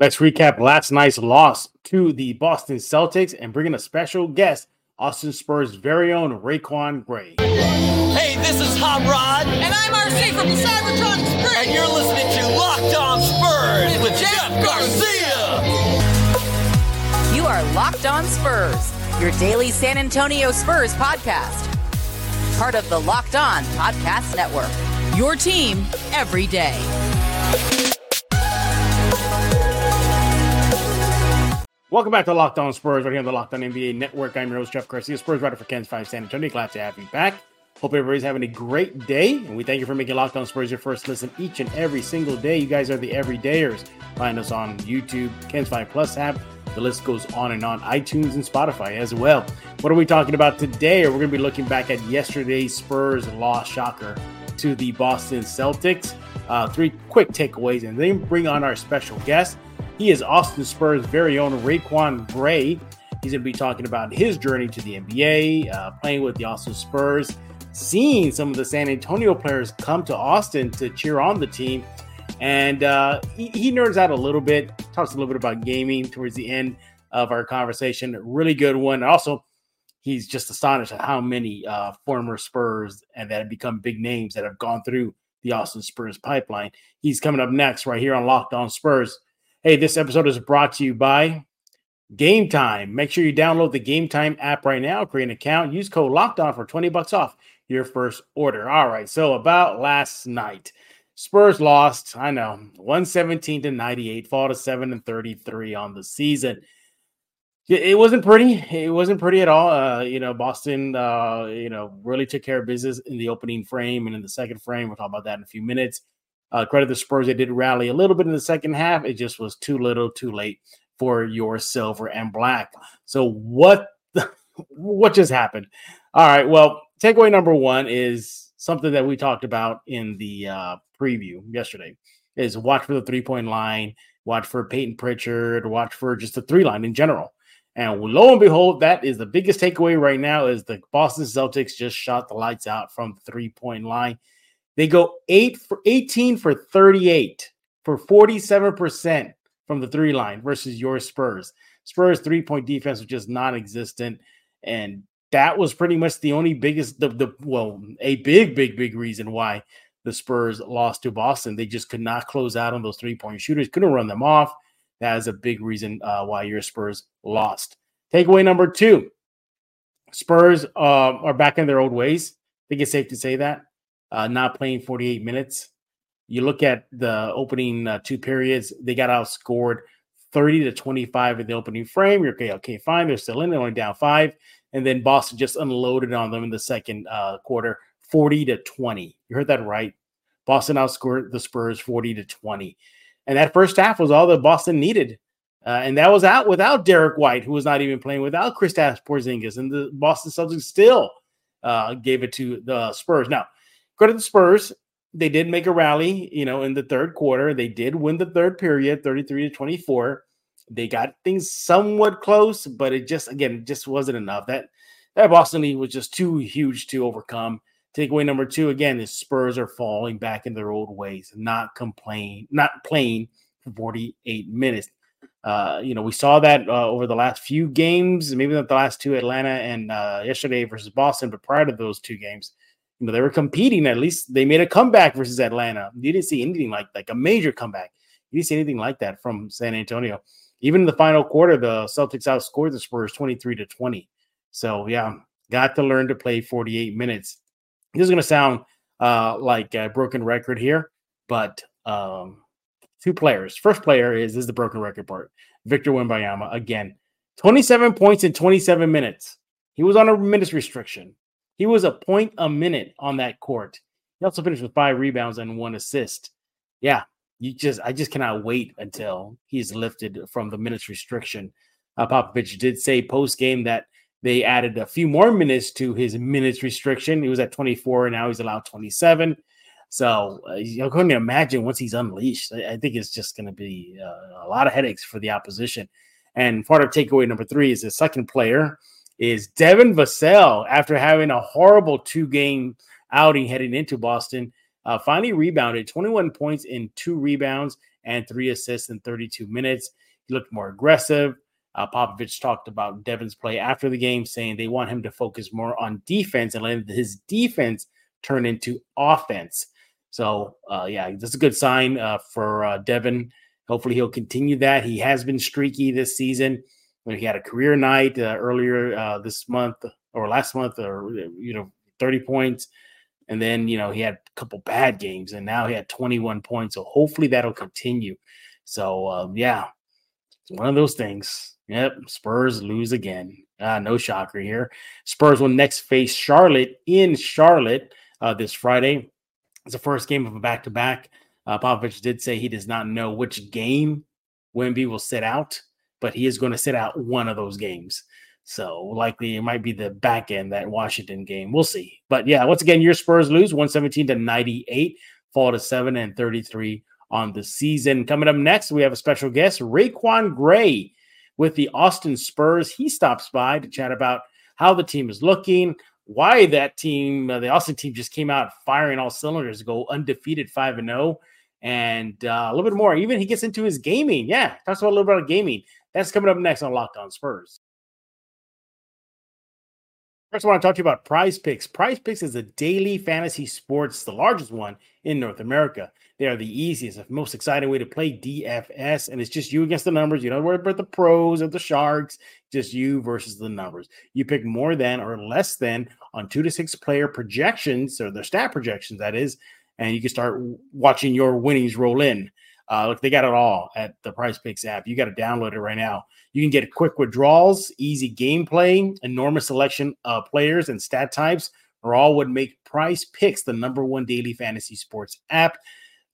Let's recap last night's loss to the Boston Celtics and bring in a special guest, Austin Spurs' very own RaiQuan Gray. Hey, this is Hot Rod. And I'm RC from the Cybertron Spurs. And you're listening to Locked On Spurs with Jeff Garcia. You are Locked On Spurs, your daily San Antonio Spurs podcast. Part of the Locked On Podcast Network. Your team every day. Welcome back to Locked On Spurs, right here on the Locked On NBA Network. I'm your host, Jeff Garcia, Spurs writer for KENS 5 San Antonio. Glad to have you back. Hope everybody's having a great day, and we thank you for making Locked On Spurs your first listen each and every single day. You guys are the everydayers. Find us on YouTube, KENS 5 Plus app. The list goes on and on, iTunes and Spotify as well. What are we talking about today? We're going to be looking back at yesterday's Spurs loss shocker to the Boston Celtics. Uh, three quick takeaways, and then bring on our special guest. He is Austin Spurs' very own RaiQuan Gray. He's going to be talking about his journey to the NBA, uh, playing with the Austin Spurs, seeing some of the San Antonio players come to Austin to cheer on the team. And uh, he, he nerds out a little bit, talks a little bit about gaming towards the end of our conversation. Really good one. Also, he's just astonished at how many uh, former Spurs and that have become big names that have gone through the Austin Spurs pipeline. He's coming up next right here on Locked On Spurs. Hey, this episode is brought to you by Game Time. Make sure you download the Game Time app right now, create an account, use code Locked On for 20 bucks off your first order. All right, so about last night. Spurs lost, I know, 117 to 98, fall to 7 and 33 on the season. It wasn't pretty. It wasn't pretty at all. Uh, you know, Boston, uh, you know, really took care of business in the opening frame and in the second frame. We'll talk about that in a few minutes. Uh, credit the Spurs, they did rally a little bit in the second half. It just was too little, too late for your silver and black. So what? what just happened? All right. Well, takeaway number one is something that we talked about in the uh, preview yesterday. Is watch for the three point line, watch for Payton Pritchard, watch for just the three line in general. And lo and behold, that is the biggest takeaway right now. Is the Boston Celtics just shot the lights out from the three point line. They go eight for 18 for 38 for 47% from the three line versus your Spurs. Spurs three point defense was just non existent. And that was pretty much the only biggest, the, the well, a big, big, big reason why the Spurs lost to Boston. They just could not close out on those three point shooters, couldn't run them off. That is a big reason uh, why your Spurs lost. Takeaway number two Spurs uh, are back in their old ways. I think it's safe to say that uh, not playing 48 minutes. You look at the opening uh, two periods, they got outscored 30 to 25 in the opening frame. You're okay, okay, fine. They're still in, they're only down five. And then Boston just unloaded on them in the second uh, quarter, 40 to 20. You heard that right. Boston outscored the Spurs 40 to 20. And that first half was all that Boston needed. Uh, and that was out without Derek White, who was not even playing, without Kristaps Porzingis. And the Boston Celtics still uh, gave it to the Spurs. Now, go to the Spurs. They did make a rally, you know, in the third quarter. They did win the third period, 33 to 24. They got things somewhat close, but it just again, just wasn't enough. That that Boston lead was just too huge to overcome. Takeaway number two again is Spurs are falling back in their old ways, not complain, not playing for 48 minutes. Uh, you know, we saw that uh, over the last few games, maybe not the last two, Atlanta and uh, yesterday versus Boston, but prior to those two games, you know, they were competing. At least they made a comeback versus Atlanta. You didn't see anything like like a major comeback. You didn't see anything like that from San Antonio. Even in the final quarter, the Celtics outscored the Spurs 23 to 20. So yeah, got to learn to play 48 minutes. This is gonna sound uh, like a broken record here, but um, two players. First player is, is the broken record part. Victor Wembanyama again, 27 points in 27 minutes. He was on a minutes restriction. He was a point a minute on that court. He also finished with five rebounds and one assist. Yeah, you just I just cannot wait until he's lifted from the minutes restriction. Uh, Popovich did say post game that they added a few more minutes to his minutes restriction. He was at 24 and now he's allowed 27. So uh, going to imagine once he's unleashed, I, I think it's just going to be uh, a lot of headaches for the opposition. And part of takeaway number three is the second player is Devin Vassell after having a horrible two game outing heading into Boston. Uh, finally rebounded 21 points in two rebounds and three assists in 32 minutes. He looked more aggressive. Uh, Popovich talked about Devin's play after the game, saying they want him to focus more on defense and let his defense turn into offense. So, uh, yeah, that's a good sign uh, for uh, Devin. Hopefully, he'll continue that. He has been streaky this season. He had a career night uh, earlier uh, this month or last month, or you know, 30 points. And then, you know, he had a couple bad games and now he had 21 points. So hopefully that'll continue. So, um, yeah, it's one of those things. Yep. Spurs lose again. Uh, no shocker here. Spurs will next face Charlotte in Charlotte uh, this Friday. It's the first game of a back to back. Popovich did say he does not know which game Wemby will sit out, but he is going to sit out one of those games. So likely it might be the back end that Washington game. We'll see. But yeah, once again, your Spurs lose 117 to 98, fall to 7 and 33 on the season. Coming up next, we have a special guest, RaiQuan Gray with the Austin Spurs. He stops by to chat about how the team is looking, why that team, uh, the Austin team, just came out firing all cylinders, go undefeated 5 and 0, and uh, a little bit more. Even he gets into his gaming. Yeah, talks about a little bit of gaming. That's coming up next on Locked On Spurs. First, I want to talk to you about Prize Picks. Prize Picks is a daily fantasy sports, the largest one in North America. They are the easiest, and most exciting way to play DFS, and it's just you against the numbers. You don't worry about the pros or the sharks, just you versus the numbers. You pick more than or less than on two to six player projections, or the stat projections, that is, and you can start watching your winnings roll in. Uh, look, they got it all at the Prize Picks app. You got to download it right now. You can get quick withdrawals, easy gameplay, enormous selection of players and stat types are all what make Prize Picks the number one daily fantasy sports app.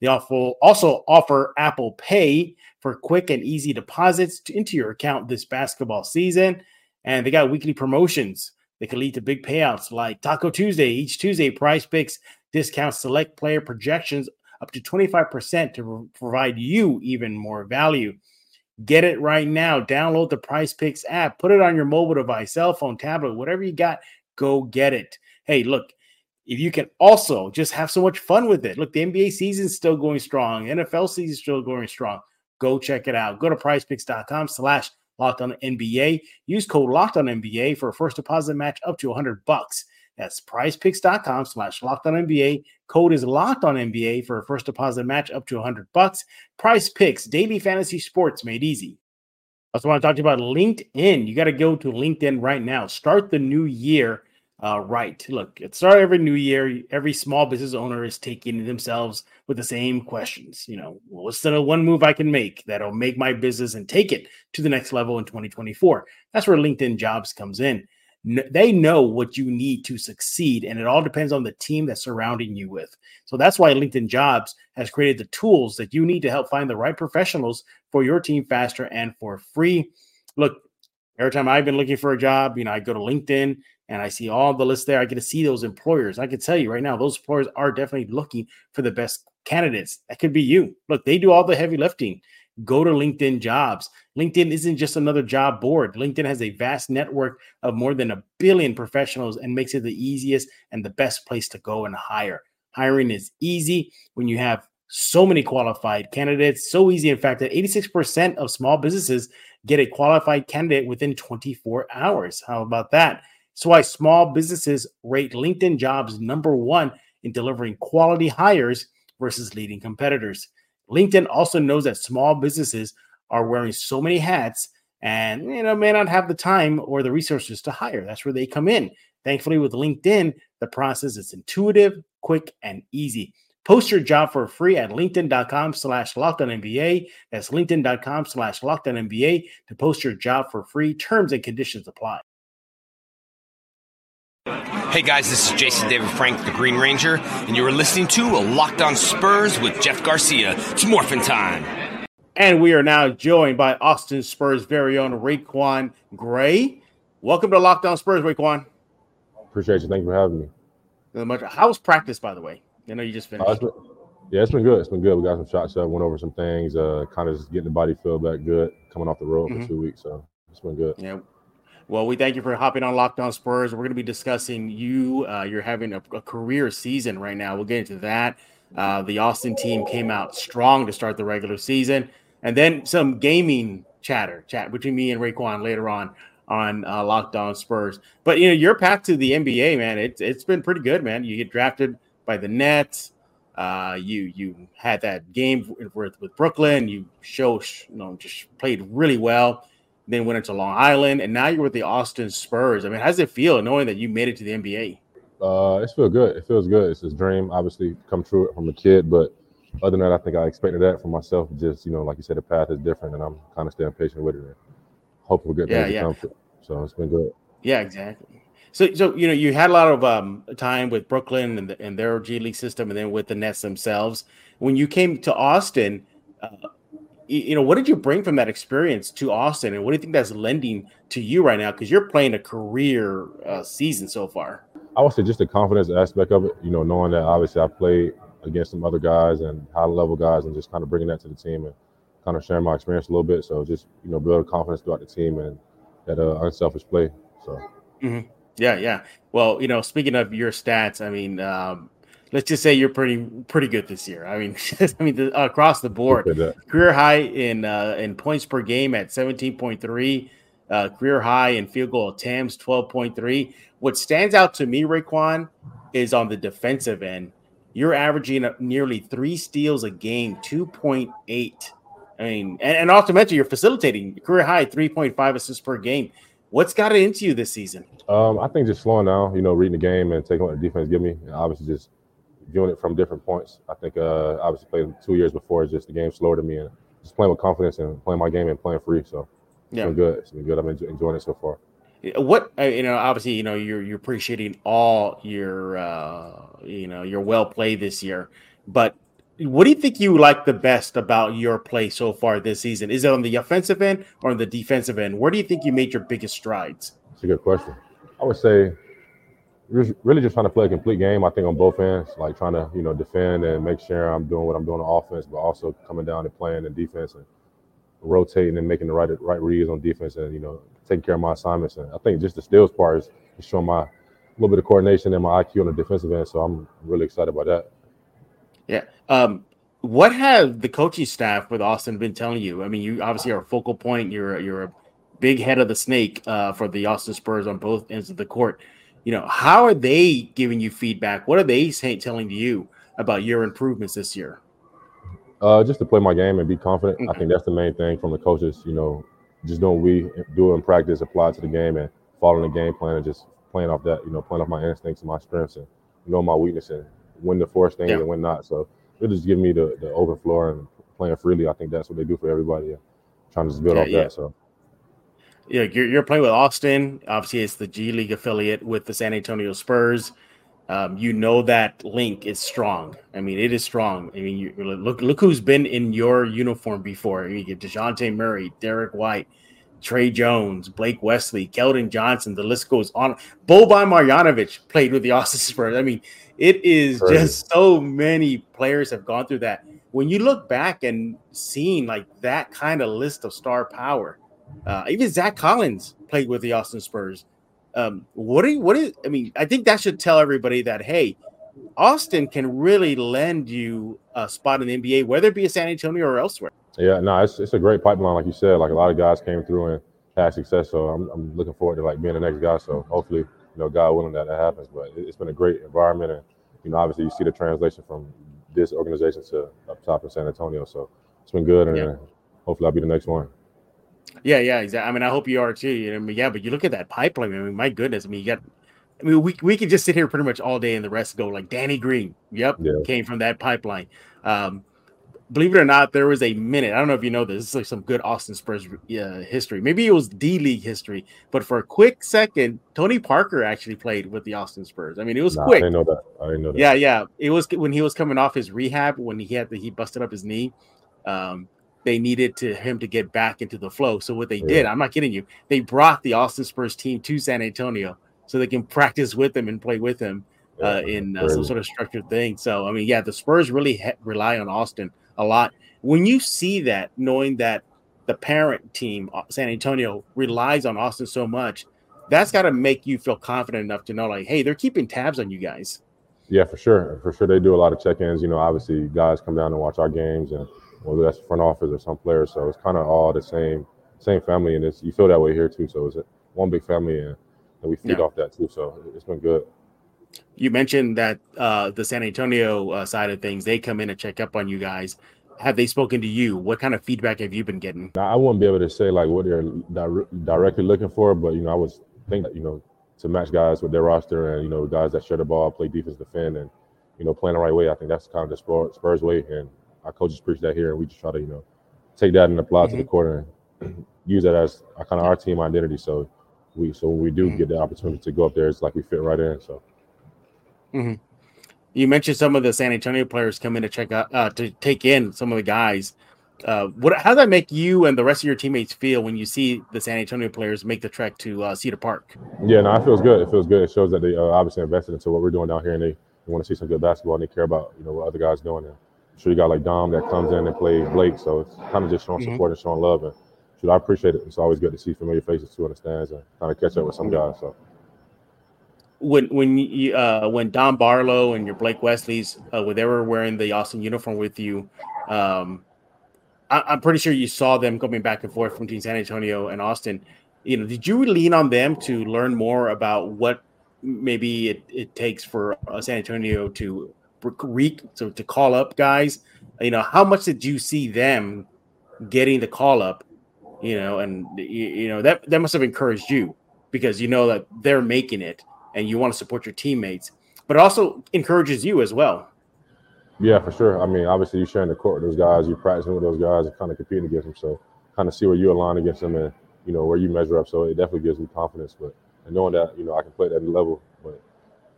They also offer Apple Pay for quick and easy deposits into your account this basketball season. And they got weekly promotions that can lead to big payouts like Taco Tuesday. Each Tuesday, Prize Picks discounts select player projections up to 25% to provide you even more value. Get it right now. Download the Prize Picks app, put it on your mobile device, cell phone, tablet, whatever you got, go get it. Hey, look, if you can also just have so much fun with it. Look, the NBA season's still going strong, NFL season's still going strong. Go check it out. Go to prizepicks.com slash locked on NBA. Use code locked on NBA for a first deposit match up to 100 bucks. That's prizepicks.com slash locked on NBA. Code is locked on NBA for a first deposit match up to 100 bucks. Prize picks, daily fantasy sports made easy. I also want to talk to you about LinkedIn. You got to go to LinkedIn right now. Start the new year uh, right. Look, at start every new year, every small business owner is taking themselves with the same questions. You know, what's the one move I can make that'll make my business and take it to the next level in 2024? That's where LinkedIn Jobs comes in they know what you need to succeed and it all depends on the team that's surrounding you with. So that's why linkedin jobs has created the tools that you need to help find the right professionals for your team faster and for free. Look every time i've been looking for a job you know i go to linkedin and i see all the lists there. I get to see those employers. I can tell you right now those employers are definitely looking for the best candidates. That could be you. Look they do all the heavy lifting go to LinkedIn jobs. LinkedIn isn't just another job board. LinkedIn has a vast network of more than a billion professionals and makes it the easiest and the best place to go and hire. Hiring is easy when you have so many qualified candidates. So easy, in fact, that 86% of small businesses get a qualified candidate within 24 hours. How about that? That's why small businesses rate LinkedIn jobs number one in delivering quality hires versus leading competitors. LinkedIn also knows that small businesses are wearing so many hats and you know may not have the time or the resources to hire. That's where they come in. Thankfully, with LinkedIn, the process is intuitive, quick, and easy. Post your job for free at linkedin.com slash MBA. That's linkedin.com slash MBA to post your job for free. Terms and conditions apply. Hey guys, this is Jason David Frank, the Green Ranger, and you are listening to a Locked On Spurs with Jeff Garcia. It's morphin' time. And we are now joined by Austin Spurs' very own RaiQuan Gray. Welcome to Locked On Spurs, RaiQuan. Appreciate you. Thank you for having me. Much. How was practice, by the way? I know you just finished. Uh, it's been, yeah, it's been good. It's been good. We got some shots up, went over some things, uh, kind of just getting the body feel back good, coming off the road mm-hmm. for two weeks. So it's been good. Yeah. Well, we thank you for hopping on Locked On Spurs. We're going to be discussing you. Uh, you're having a, a, career season right now. We'll get into that. Uh, the Austin team came out strong to start the regular season, and then some gaming chatter chat between me and RaiQuan later on on uh, Locked On Spurs. But you know, your path to the NBA, man, it's it's been pretty good, man. You get drafted by the Nets. Uh, you you had that game with, with Brooklyn. You show you know just played really well. Then went into Long Island, and now you're with the Austin Spurs. I mean, how does it feel knowing that you made it to the NBA? Uh, it feels good. It feels good. It's a dream, obviously, come true from a kid. But other than that, I think I expected that for myself. Just you know, like you said, the path is different, and I'm kind of staying patient with it. And hopefully, good Yeah, things yeah. to come. So it's been good. Yeah, exactly. So, so you know, you had a lot of um, time with Brooklyn and, the, and their G League system, and then with the Nets themselves. When you came to Austin, uh, you, know, what did you bring from that experience to Austin, and what do you think that's lending to you right now? Because you're playing a career uh, season so far. I would say just the confidence aspect of it. You know, knowing that obviously I played against some other guys and high level guys, and just kind of bringing that to the team and kind of sharing my experience a little bit. So just you know, build confidence throughout the team and that uh, unselfish play. So Yeah, yeah. Well, you know, speaking of your stats, I mean, um, let's just say you're pretty pretty good this year. I mean, I mean, the, across the board, career high in uh, in points per game at 17.3, uh, career high in field goal attempts 12.3. What stands out to me, RaiQuan, is on the defensive end. You're averaging nearly three steals a game, 2.8. I mean, and, and also mention you're facilitating career high 3.5 assists per game. What's got it into you this season? Um, I think just slowing down, you know, reading the game and taking what the defense give me. And obviously, just viewing it from different points. I think uh, obviously playing two years before, it's just the game slower to me and just playing with confidence and playing my game and playing free. So it's Yeah. been good. It's been good. I've been enjoying it so far. what uh, you know obviously you know you're you're appreciating all your uh you know your well play this year but what do you think you like the best about your play so far this season is it on the offensive end or on the defensive end where do you think you made your biggest strides It's a good question. I would say really just trying to play a complete game. I think on both ends, like trying to you know defend and make sure I'm doing what I'm doing on offense, but also coming down and playing in defense and rotating and making the right right reads on defense and you know taking care of my assignments. And I think just the steals part is, showing my a little bit of coordination and my IQ on the defensive end. So I'm really excited about that. yeah um what have the coaching staff with austin been telling you i mean you obviously are a focal point you're you're a big head of the snake uh, for the austin spurs on both ends of the court you know how are they giving you feedback what are they saying telling you about your improvements this year Uh, just to play my game and be confident. I think that's the main thing from the coaches. You know, just doing what we do it in practice, apply it to the game, and following the game plan, and just playing off that. You know, playing off my instincts and my strengths, and you know my weakness, and when to force things Yeah. and when not. So it just give me the the open floor and playing freely. I think that's what they do for everybody. Trying to just build Yeah, off yeah. that. So yeah, you're, you're playing with Austin. Obviously, it's the G League affiliate with the San Antonio Spurs. Um, you know that link is strong. I mean, it is strong. I mean, you look look who's been in your uniform before. You get Dejounte Murray, Derek White, Tre Jones, Blake Wesley, Keldon Johnson. The list goes on. Boban Marjanovic played with the Austin Spurs. I mean, it is Crazy. just so many players have gone through that. When you look back and seeing like that kind of list of star power, uh, even Zach Collins played with the Austin Spurs. Um, what do you, what is? I mean, I think that should tell everybody that hey, Austin can really lend you a spot in the NBA, whether it be a San Antonio or elsewhere. yeah, no, it's it's a great pipeline, like you said. Like a lot of guys came through and had success. So I'm I'm looking forward to like being the next guy. So hopefully, you know, God willing that that happens. But it, it's been a great environment, and you know, obviously you see the translation from this organization to up top in San Antonio. So it's been good, and Yeah. hopefully I'll be the next one. Yeah, yeah, exactly. I mean, I hope you are too. You know, I mean, yeah, but you look at that pipeline. I mean, my goodness. I mean, you got. I mean, we we could just sit here pretty much all day, and the rest go like Danny Green. Yep, Yeah. came from that pipeline. Um, believe it or not, there was a minute. I don't know if you know this. This is like some good Austin Spurs uh, history. Maybe it was D League history, but for a quick second, Tony Parker actually played with the Austin Spurs. I mean, it was Nah, I quick. didn't know that. I know that. Yeah, yeah. It was when he was coming off his rehab when he had the he busted up his knee. Um, they needed to him to get back into the flow. So what they Yeah. did, I'm not kidding you, they brought the Austin Spurs team to San Antonio so they can practice with him and play with him uh, Yeah, in uh, some sort of structured thing. So I mean, yeah, the Spurs really rely on Austin a lot. When you see that, knowing that the parent team, uh, San Antonio, relies on Austin so much, that's got to make you feel confident enough to know, like, hey, they're keeping tabs on you guys. Yeah, for sure. For sure, they do a lot of check-ins. You know, obviously, guys come down and watch our games, and whether that's front office or some players, so it's kind of all the same same family, and it's you feel that way here too. So it's one big family, and, and we feed Yeah. off that too. So it's been good. You mentioned that uh, the San Antonio uh, side of things, they come in and check up on you guys. Have they spoken to you? What kind of feedback have you been getting? Now, I wouldn't be able to say like what they're dire- directly looking for, but you know, I was think that you know to match guys with their roster and you know guys that share the ball, play defense, defend, and you know playing the right way. I think that's kind of the Spurs, Spurs way, and our coaches preach that here, and we just try to you know take that and apply it to the court and use that as kind of our team identity. So we so when we do Mhm. get the opportunity to go up there, it's like we fit right in. So. You mentioned some of the San Antonio players come in to check out uh, to take in some of the guys. Uh, what how does that make you and the rest of your teammates feel when you see the San Antonio players make the trek to uh, Cedar Park? Yeah, no, it feels good. It feels good. It shows that they uh, obviously invested into what we're doing down here, and they, they want to see some good basketball, and they care about you know what other guys doing. I'm sure you got like Dom that comes in and play Blake, so it's kind of just showing Mhm. support and showing love. And shoot, I appreciate it. It's always good to see familiar faces too in the stands and kind of catch up with some guys. So When when you uh, when Dom Barlow and your Blake Wesley's uh, when they were wearing the Austin uniform with you, um, I, I'm pretty sure you saw them coming back and forth between San Antonio and Austin. You know, did you lean on them to learn more about what maybe it, it takes for uh, San Antonio to re so to call up guys? You know, how much did you see them getting the call up? You know, and you, you know that that must have encouraged you because you know that they're making it and you want to support your teammates, but it also encourages you as well. yeah, for sure. I mean, obviously you're sharing the court with those guys, you're practicing with those guys, and kind of competing against them. So kind of see where you align against them and you know where you measure up. So it definitely gives me confidence. But and knowing that you know I can play at that level, but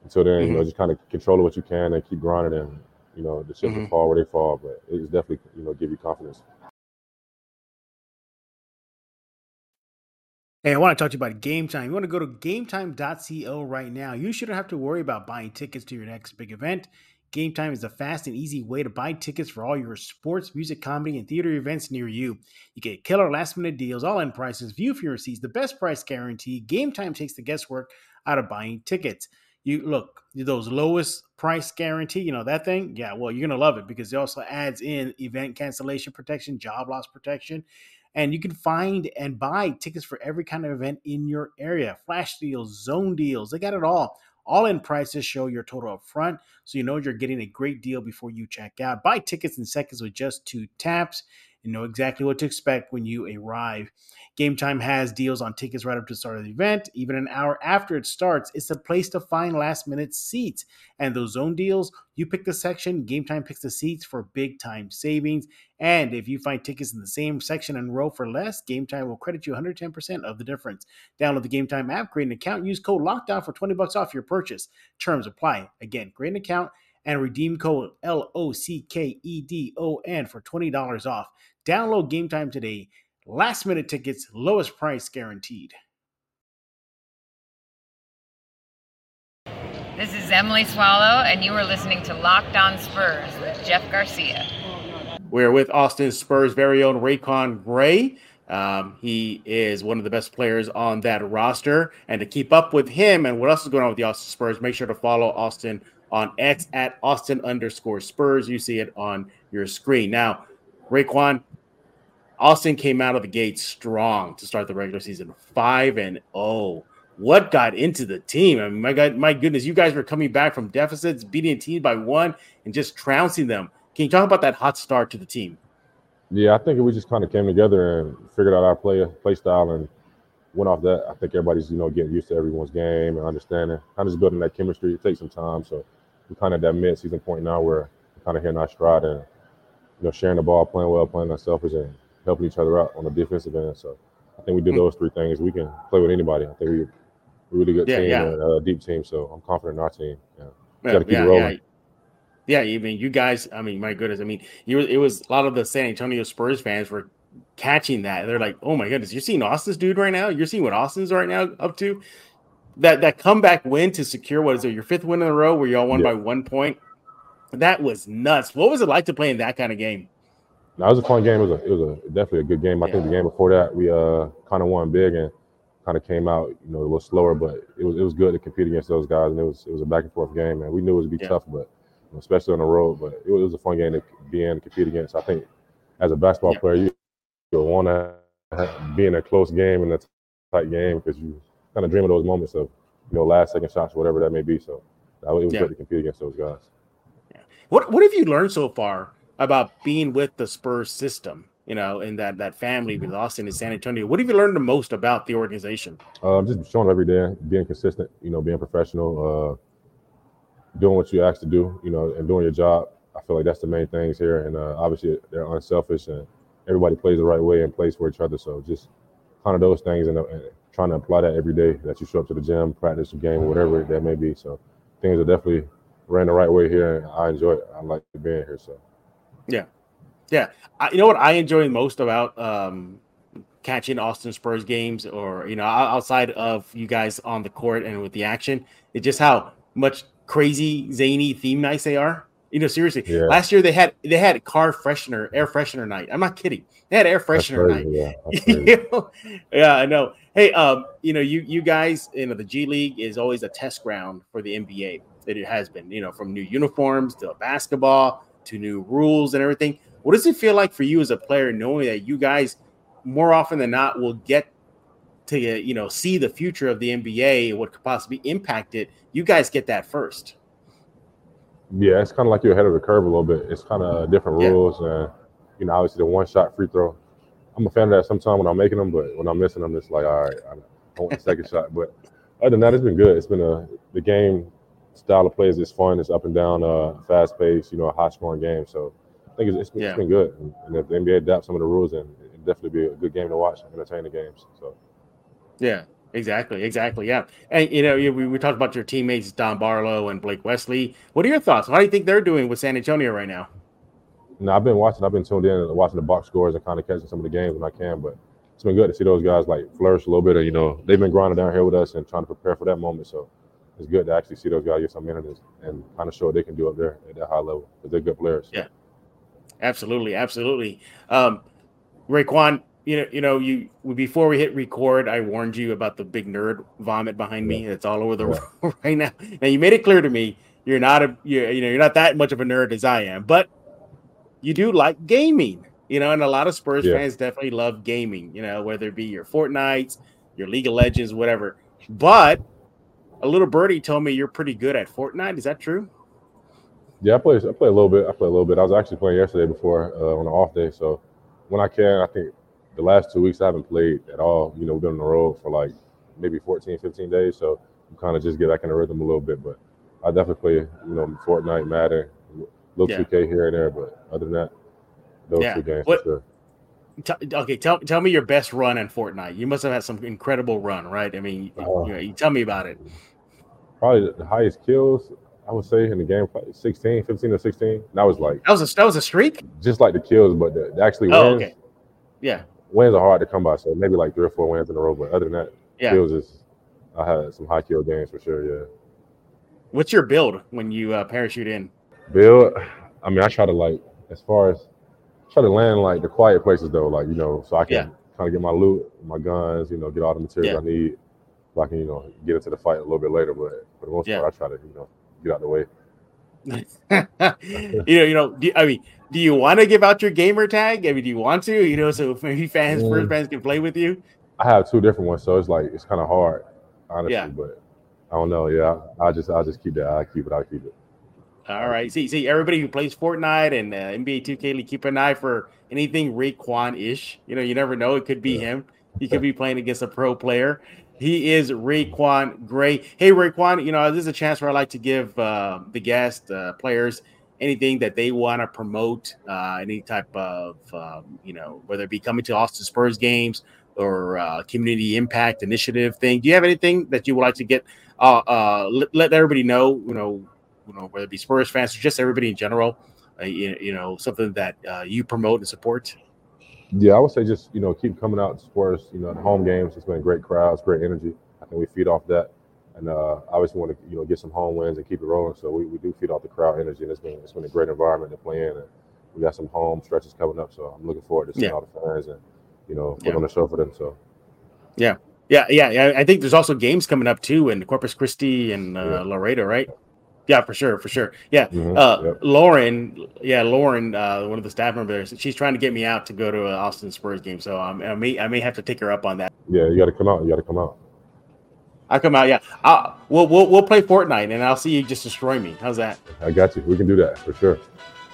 until then, you know, just kind of control what you can and keep grinding and you know the will Mhm. fall where they fall. But it's definitely you know give you confidence. Hey, I want to talk to you about Game Time. You want to go to gametime.co right now. You shouldn't have to worry about buying tickets to your next big event. Game Time is a fast and easy way to buy tickets for all your sports, music, comedy, and theater events near you. You get killer last minute deals, all in prices, view for your receipts, the best price guarantee. Game Time takes the guesswork out of buying tickets. You look, those lowest price guarantee, you know that thing? Yeah, well, you're to love it because it also adds in event cancellation protection, job loss protection and you can find and buy tickets for every kind of event in your area flash deals zone deals they got it all all in prices show your total up front so you know you're getting a great deal before you check out buy tickets in seconds with just two taps and know exactly what to expect when you arrive game time has deals on tickets right up to the start of the event even an hour after it starts it's a place to find last minute seats and those zone deals you pick the section game time picks the seats for big time savings and if you find tickets in the same section and row for less, Game Time will credit you 110% of the difference. Download the Game Time app, create an account, use code LOCKEDON for 20 bucks off your purchase. Terms apply. Again, create an account and redeem code L O C K E D O N for $20 off. Download Game Time today. Last minute tickets, lowest price guaranteed. This is Emily Swallow, and you are listening to Locked On Spurs with Jeff Garcia. We're with Austin Spurs' very own RaiQuan Gray. Um, he is one of the best players on that roster. And to keep up with him and what else is going on with the Austin Spurs, make sure to follow Austin on X at Austin underscore Spurs. You see it on your screen. Now, RaiQuan, Austin came out of the gate strong to start the regular season, five and oh. What got into the team? I mean, my God, my goodness, you guys were coming back from deficits, beating teams by one, and just trouncing them. Can you talk about that hot start to the team? Yeah, I think we just kind of came together and figured out our play play style and went off that. I think everybody's you know getting used to everyone's game and understanding, kind of just building that chemistry. It takes some time, so we're kind of at that mid season point now where we're kind of hitting our stride and you know sharing the ball, playing well, playing unselfish, and helping each other out on the defensive end. So I think we did Hmm. those three things. We can play with anybody. I think we we're a really good Yeah, team yeah. and a deep team. So I'm confident in our team. Yeah. Yeah, Gotta keep yeah, it rolling. yeah. Yeah, I mean, you guys. I mean, my goodness. I mean, you, it was a lot of the San Antonio Spurs fans were catching that. They're like, "Oh my goodness, you're seeing Austin's dude right now. You're seeing what Austin's right now up to." That that comeback win to secure what is it your fifth win in a row where y'all won by one point. That was nuts. What was it like to play in that kind of game? No, it was a fun game. It was a, it was a definitely a good game. I think the game before that we uh kind of won big and kind of came out, you know, a little slower, but it was it was good to compete against those guys, and it was it was a back and forth game, and we knew it would be Yeah. tough, but you know, especially on the road. But it was, it was a fun game to be in, to compete against. I think as a basketball Yeah. player, you you want to be in a close game and a tight game because you kind of dream of those moments of you know last second shots, whatever that may be. So it was Yeah. good to compete against those guys. What what have you learned so far about being with the Spurs system? You know, and that that family with Austin and San Antonio. What have you learned the most about the organization? Uh, just showing every day, being consistent, you know, being professional, uh, doing what you asked to do, you know, and doing your job. I feel like that's the main things here. And uh, obviously, they're unselfish and everybody plays the right way and plays for each other. So just kind of those things and, uh, and trying to apply that every day that you show up to the gym, practice a game, whatever that may be. So things are definitely ran the right way here. And I enjoy it. I like being here. So. Yeah, yeah. I, you know what I enjoy most about um, catching Austin Spurs games, or you know, outside of you guys on the court and with the action, it's just how much crazy zany theme nights they are. You know, seriously, Yeah. last year they had they had car freshener, air freshener night. I'm not kidding. They had air That's freshener night. yeah. That's crazy. You know? yeah, I know. Hey, um, you know, you you guys, you know, the G League is always a test ground for the NBA. That it has been, you know, from new uniforms to basketball to new rules and everything. What does it feel like for you as a player, knowing that you guys, more often than not, will get to you know see the future of the NBA and what could possibly impact it? You guys get that first. Yeah, it's kind of like you're ahead of the curve a little bit. It's kind of different Yeah. rules, and you know, obviously the one shot free throw. I'm a fan of that sometimes when I'm making them, but when I'm missing them, it's like, all right, I want the second shot. But other than that, it's been good. It's been a the game style of play is fun. It's up and down, uh, fast paced, you know, a high scoring game. So I think it's, it's, been, Yeah. it's been good. And, and if the NBA adapts some of the rules, then it definitely be a good game to watch, entertaining the games. So. Yeah, exactly, exactly. Yeah, and you know, we, we talked about your teammates Dom Barlow and Blake Wesley. What are your thoughts? How do you think they're doing with San Antonio right now? No, I've been watching. I've been tuned in and watching the box scores and kind of catching some of the games when I can. But it's been good to see those guys like flourish a little bit. And, you know, they've been grinding down here with us and trying to prepare for that moment. So it's good to actually see those guys get some minutes and kind of show what they can do up there at that high level because they're good players. Yeah. Absolutely, absolutely. Um, RaiQuan, you know, you know, you before we hit record, I warned you about the big nerd vomit behind me. It's all over the Yeah. room right now. Now you made it clear to me you're not a you you know you're not that much of a nerd as I am, but you do like gaming. You know, and a lot of Spurs Yeah. fans definitely love gaming. You know, whether it be your Fortnites, your League of Legends, whatever. But a little birdie told me you're pretty good at Fortnite. Is that true? Yeah, I play. I play a little bit. I play a little bit. I was actually playing yesterday before uh, on an off day. So when I can, I think the last two weeks I haven't played at all. You know, we've been on the road for like maybe 14, 15 days. So I'm kind of just get back in the rhythm a little bit. But I definitely play, you know, Fortnite, Madden, little Yeah. 2K here and there. But other than that, those Yeah. two games What- for sure. T- okay, tell tell me your best run in Fortnite. You must have had some incredible run, right? I mean, Uh, you know, you tell me about it. Probably the highest kills I would say in the game, probably 16, 15 or 16. That was like That was a that was a streak. just like the kills, but the, the actually Oh, wins. okay. Yeah, Wins are hard to come by. So maybe like three or four wins in a row. But other than that, yeah. kills is I had some high kill games for sure. Yeah. What's your build when you uh, parachute in? Build. I mean, I try to like as far as try to land like the quiet places though, like you know, so I can Yeah. kind of get my loot, my guns, you know, get all the materials Yeah. I need, so I can you know get into the fight a little bit later. But for the most Yeah. part, I try to you know get out the way. you know, you know. Do, I mean, do you want to give out your gamer tag? I mean, do you want to? You know, so maybe fans, Mm. first fans can play with you. I have two different ones, so it's like it's kind of hard, honestly. But I don't know. Yeah, I just I just keep that. I keep it. I keep it. All right. See, see, everybody who plays Fortnite and uh, NBA 2K, keep an eye for anything RaiQuan ish. You know, you never know. It could be him. He could be playing against a pro player. He is RaiQuan Gray. Hey, RaiQuan, you know, this is a chance where I like to give uh, the guest uh, players anything that they want to promote, uh, any type of, um, you know, whether it be coming to Austin Spurs games or uh, community impact initiative thing. Do you have anything that you would like to get, uh, uh, let, let everybody know, you know, you know, whether it be Spurs fans or just everybody in general, uh, you, you know, something that uh, you promote and support? Yeah, I would say just you know keep coming out to sports. You know, the home games. It's been great crowds, great energy. I think we feed off that, and uh, obviously want to you know get some home wins and keep it rolling. So we, we do feed off the crowd energy, and it's been it's been a great environment to play in. And we got some home stretches coming up, so I'm looking forward to seeing Yeah. all the fans and you know put Yeah. on the show for them. So Yeah, yeah, yeah. I think there's also games coming up too in Corpus Christi and uh, Yeah. Laredo, right? Yeah, for sure, for sure. Yeah, Mhm, uh, yep. Lauren, yeah, Lauren, uh, one of the staff members, she's trying to get me out to go to an Austin Spurs game, so um, I may, I may have to take her up on that. Yeah, you got to come out. You got to come out. I'll come out, yeah. I'll, we'll, we'll, we'll play Fortnite, and I'll see you just destroy me. How's that? I got you. We can do that for sure.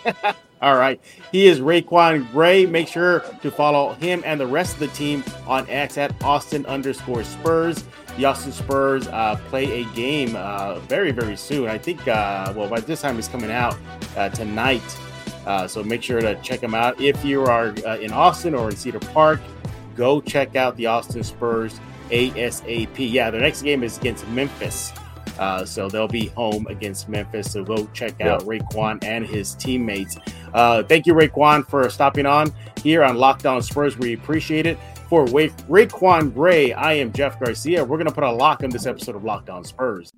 All right. He is RaiQuan Gray. Make sure to follow him and the rest of the team on X at Austin underscore Spurs. The Austin Spurs uh, play a game uh, very, very soon. I think, uh, well, by this time it's coming out uh, tonight. Uh, so make sure to check them out. If you are uh, in Austin or in Cedar Park, go check out the Austin Spurs ASAP. Yeah, their next game is against Memphis. Uh, so they'll be home against Memphis. So go check out RaiQuan and his teammates. Uh, thank you, RaiQuan, for stopping on here on Locked On Spurs. We appreciate it. For Ra- RaiQuan Gray, I am Jeff Garcia. We're going to put a lock on this episode of Locked On Spurs.